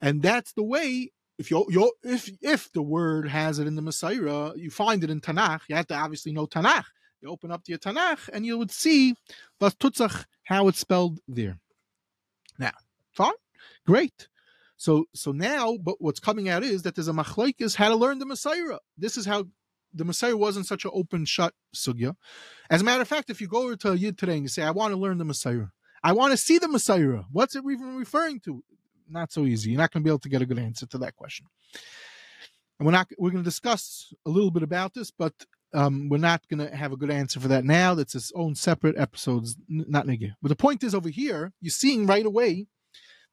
And that's the way if you you if if the word has it in the Mesorah, you find it in Tanakh. You have to obviously know Tanakh. You open up the Tanakh and you would see Tutzach how it's spelled there. Now, fine, great. So so now, but what's coming out is that there's a machlekes how to learn the Mesorah. This is how the Mesorah wasn't such an open shut sugya. As a matter of fact, if you go over to a yid today and you say, "I want to learn the Mesorah," I want to see the Mesorah. What's it even referring to? Not so easy. You're not going to be able to get a good answer to that question. And we're not. We're going to discuss a little bit about this, but um, we're not going to have a good answer for that now. That's its own separate episodes, not nigga. But the point is over here, you're seeing right away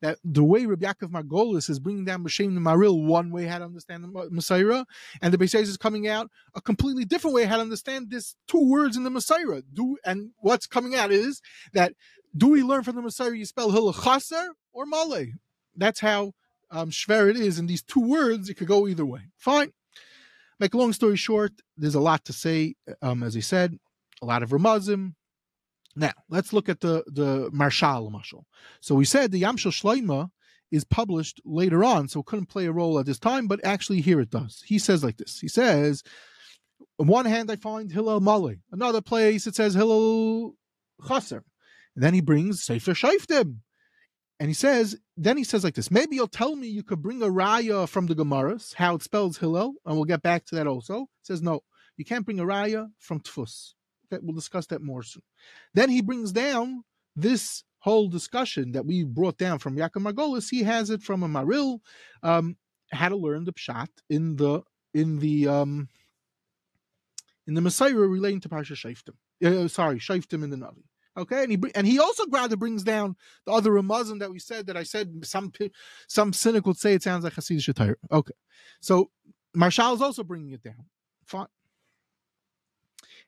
that the way Rabbi Yaakov Margolis is bringing down B'Shem the Maril, one way how to understand the Mesorah, and the Beis is coming out a completely different way how to understand this two words in the Mesorah. Do and what's coming out is that do we learn from the Mesorah you spell Hillel Chaser or Male? That's how um, schwer it is in these two words. It could go either way. Fine. Make a long story short, there's a lot to say. Um, as I said, a lot of Ramazim. Now let's look at the the Marshal Mashal. So we said the Yam Shel Shlomo is published later on, so it couldn't play a role at this time, but actually here it does. He says like this. He says, on one hand, I find Hillel Mali. Another place it says Hillel Chaser. And then he brings Sefer Shaiftim. And he says, then he says like this, maybe you'll tell me you could bring a raya from the Gemaras, how it spells Hillel, and we'll get back to that also. He says, no, you can't bring a raya from Tfus. Okay, we'll discuss that more soon. Then he brings down this whole discussion that we brought down from Yaakov Margolis. He has it from a Maril, um, how to learn the pshat in the in the um in the Mesorah relating to Parsha Shaiftim. Uh, sorry, Shaiftim in the Navi. Okay, and he and he also rather brings down the other Ramazan that we said that I said some some cynic would say it sounds like Hasidic Shatayr. Okay, so Maharshal is also bringing it down. Fine.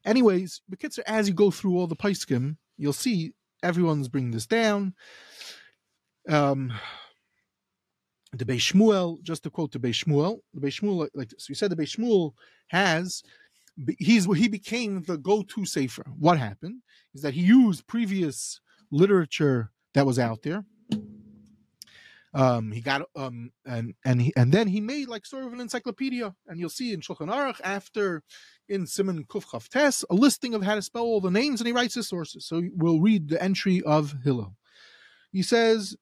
Anyways, Bekitzer, as you go through all the Paiskim, you'll see everyone's bringing this down. Um, the Beis Shmuel, just to quote the Beis Shmuel, the Beis Shmuel like this. We said the Beis Shmuel has he's he became the go-to safer. What happened is that he used previous literature that was out there. Um, he got um and and he and then he made like sort of an encyclopedia, and you'll see in Shulchan Aruch after in Simon Kuf Tes a listing of how to spell all the names, and he writes his sources. So we'll read the entry of Hillel. He says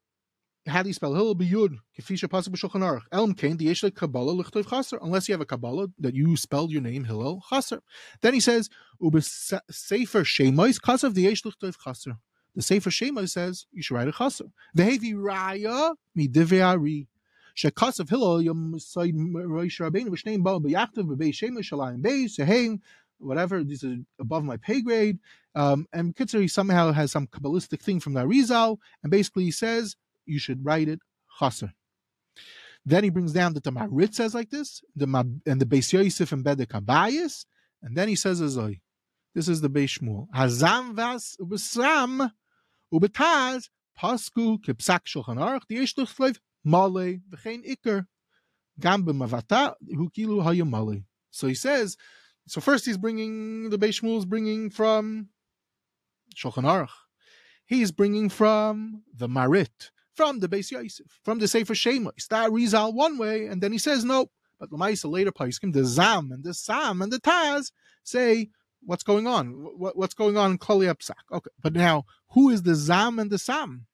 how do you spell Hillel biyud? Kefisha pasuk b'shulchan aruch. Elm kain diyesh kabbalah lichtov chaser. Unless you have a kabbalah that you spelled your name Hillel chaser. Then he says ubes sefer shemais kasav diyesh lichtov chaser. The sefer shemais says you should write a chaser. Vehevi raya midiveari. Shekasav Hillel yom side Rosh Rabbeinu v'shneim ba b'yachtav b'bei shemais shalayim bei seheim whatever. These are above my pay grade. Um, and Kitzer, he somehow has some Kabbalistic thing from the Arizal, and basically he says you should write it chaser. Then he brings down that the Marit says like this, the and the Beis Yosef and Bedek HaBayis, and then he says Azoi. This is the Beis Shmuel. Hazam vas ubetaz pasku kipsak shulchan aruch the yeshluch flev male v'chein iker gam b'mavata hukilu hayamale. So he says. So first he's bringing the Beis Shmuel is bringing from Shulchan Aruch. He's bringing from the Marit from the Beis Yosef, from the Sefer Shemos. That Rizal one way, and then he says no. But Lamaisa later Paiskim, the Zam and the Sam and the Taz say what's going on? What, what's going on in Klali Psak? Okay, but now who is the Zam and the Sam?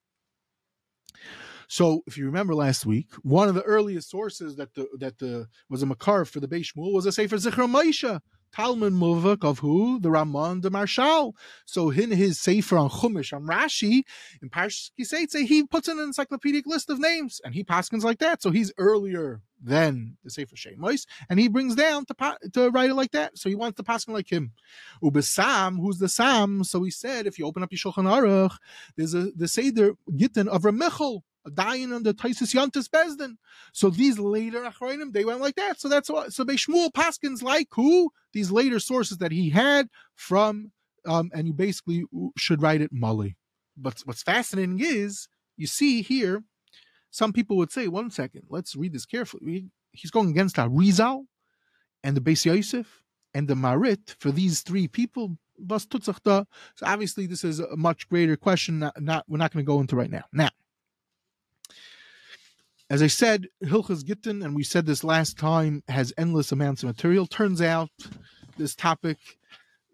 So, if you remember last week, one of the earliest sources that the that the was a makar for the Beis Shmuel was a Sefer Zichra Maisha, Talmud Muvak of who? The Ramon de Marshal. So in his Sefer on Chumash, on Rashi, in Parshas Kiseitze, he puts in an encyclopedic list of names, and he paskins like that. So he's earlier than the Sefer Shemos, and he brings down to, to write it like that. So he wants to paskin like him. Ubesam, who's the Sam? So he said, if you open up your Shulchan Aruch, there's a the Seder Gittin of Ramichel, dying under Taisus Yantis Bezdin. So these later Achrayim, they went like that. So that's what so Shmuel Paskins like who? These later sources that he had from um, and you basically should write it Mali. But what's fascinating is you see here, some people would say, one second, let's read this carefully. He's going against Rizal and the Beis Yosef and the Marit for these three people. So obviously, this is a much greater question. Not, not we're not going to go into right now. Now, as I said, Hilchas Gittin, and we said this last time, has endless amounts of material. Turns out this topic,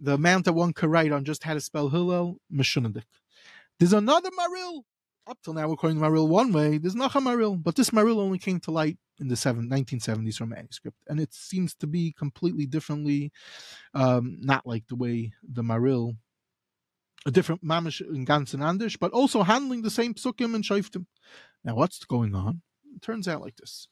the amount that one could write on just how to spell Hillel, Meshunadik. There's another Maril. Up till now, according to Maril one way, there's not a Maril, but this Maril only came to light in the seven, 1970s from manuscript. And it seems to be completely differently, um, not like the way the Maril, a different Mamish in Gans and Andish, but also handling the same psukim and shaiftim. Now, what's going on? Turns out like this.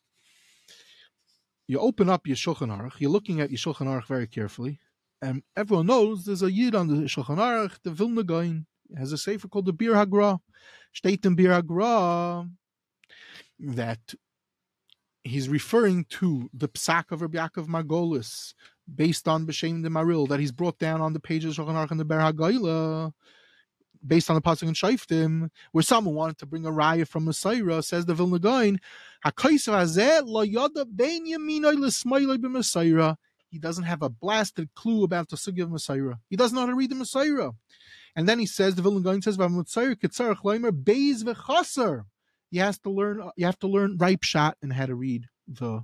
You open up your Shulchan Aruch, you're looking at your Shulchan Aruch very carefully, and everyone knows there's a Yid on the Shulchan Aruch, the Vilna Gaon, has a sefer called the Biur HaGra. In Biur HaGra that he's referring to the Psak of Rabbi Yaakov Margolis, based on B'Shem de Maril, that he's brought down on the pages of Shulchan Aruch and the Ber HaGoyla, based on the pasuk in Shaiftim, where someone wanted to bring a raya from Mesorah, says the Vilna Gaon, he doesn't have a blasted clue about the sugi of Mesorah. He doesn't know how to read the Mesorah. And then he says, the Vilna Gaon says, he has to learn, you have to learn ripe shot and how to read the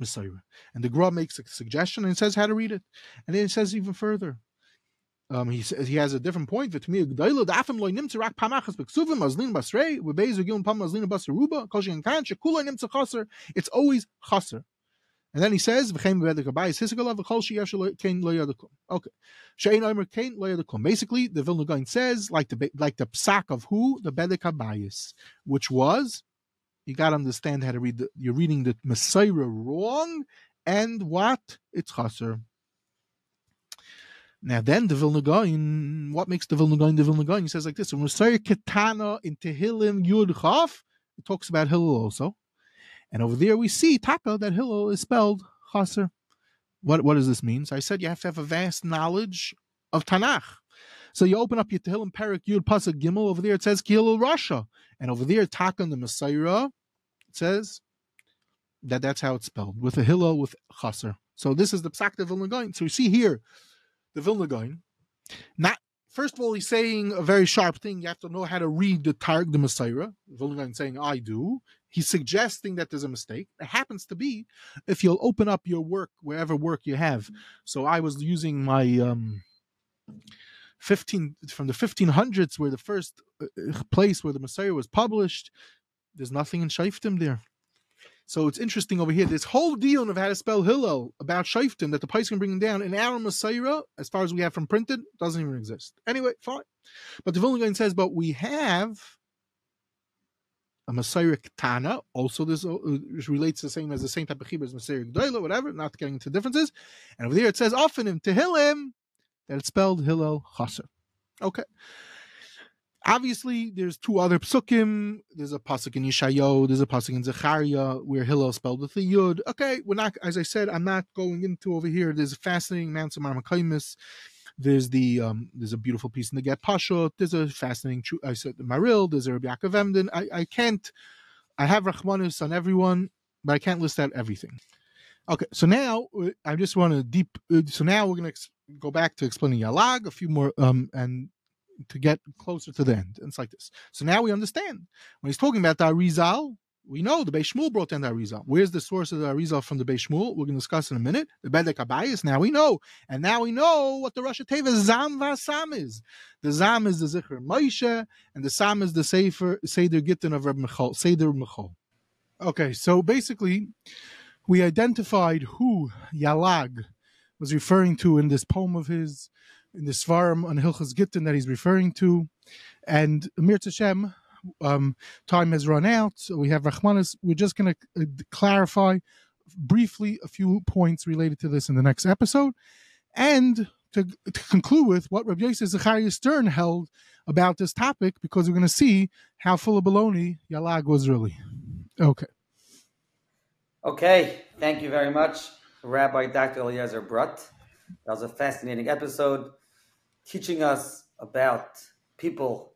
Mesorah. And the Gra makes a suggestion and says how to read it. And then it says even further. Um, he says he has a different point. It's always chaser. And then he says, Okay. Basically, the Vilna Gaon says, like the like the psak of who? The Bedek which was, you got to understand how to read the, you're reading the Mesorah wrong, and what? It's chaser. Now then, the Vilna Gaon, what makes the Vilna Gaon the Vilna Gaon? He says like this: When Mesorah Ketana in Tehillim Yud Chaf, it talks about Hillel also, and over there we see Taka that Hillel is spelled Chaser. What what does this mean? So I said you have to have a vast knowledge of Tanakh. So you open up your Tehillim Perik Yud Pasuk Gimel. Over there it says Kilo Rasha, and over there Taka the Mesorah it says that that's how it's spelled with a Hillel with Chaser. So this is the Psak of Vilna Gaon. So you see here the Vilna Gaon. Not first of all, he's saying a very sharp thing. You have to know how to read the Targ the Mesorah. Vilna saying, "I do." He's suggesting that there's a mistake. It happens to be if you'll open up your work wherever work you have. So I was using my um, 15 from the 1500s, where the first uh, place where the Mesorah was published. There's nothing in Shaiftim there. So it's interesting over here. This whole deal of how to spell Hillel about Shaiftim that the Pais can bring him down in our Mesorah, as far as we have from printed, doesn't even exist. Anyway, fine. But the Vilna says, but we have a Mesorah Tana. Also, this uh, relates the same as the same type of Chibur as Mesorah Gdoila, whatever, not getting into differences. And over there it says often in Tehillim that it's spelled Hillel Chaser. Okay obviously there's two other psukim. There's a pasuk in Yeshayo, there's a pasuk in Zechariah where Hillel spelled with the yud. Okay, we're not, as I said, I'm not going into over here. There's a fascinating Mount of Marmakaimis. There's the um, there's a beautiful piece in the Get Pasha. There's a fascinating. I said the Maril. There's a Rabbi Yaakov Emden. I I can't. I have Rachmanus on everyone, but I can't list out everything. Okay, so now uh, I just want to deep. Uh, so now we're gonna go back to explaining Yalag a few more um and to get closer to the end. And it's like this. So now we understand when he's talking about the Arizal. We know the Beis Shmuel brought in the Arizal. Where's the source of the Arizal from the Beis Shmuel? We're going to discuss in a minute. The Bedek HaBayis. Now we know, and now we know what the Rosh Teva Zam Vasam is. The Zam is the Zikr Moshe, and the Sam is the Sefer Seder Gittin of Reb Michal, Seder Michal. Okay, so basically, we identified who Yalag was referring to in this poem of his, in this Svarim on Hilchas Gittin that he's referring to. And Amir Tashem, um, time has run out. So we have Rachmanis. We're just going to uh, clarify briefly a few points related to this in the next episode. And to, to conclude with what Rabbi Yosef Zechariah Stern held about this topic, because we're going to see how full of baloney Yalag was really. Okay. Okay. Thank you very much, Rabbi Dr. Eliezer Brodt. That was a fascinating episode teaching us about people,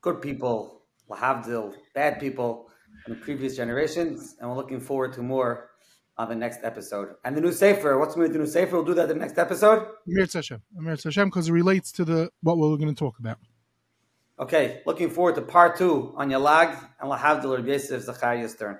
good people, lahavdil, bad people in previous generations, and we're looking forward to more on the next episode. And the new Sefer, what's going to the new Sefer? We'll do that in the next episode. Amir Hashem. Amir Hashem, because it relates to the what we're going to talk about. Okay, looking forward to part two on Yalag and Lahavdil Yosef Zechariah Stern.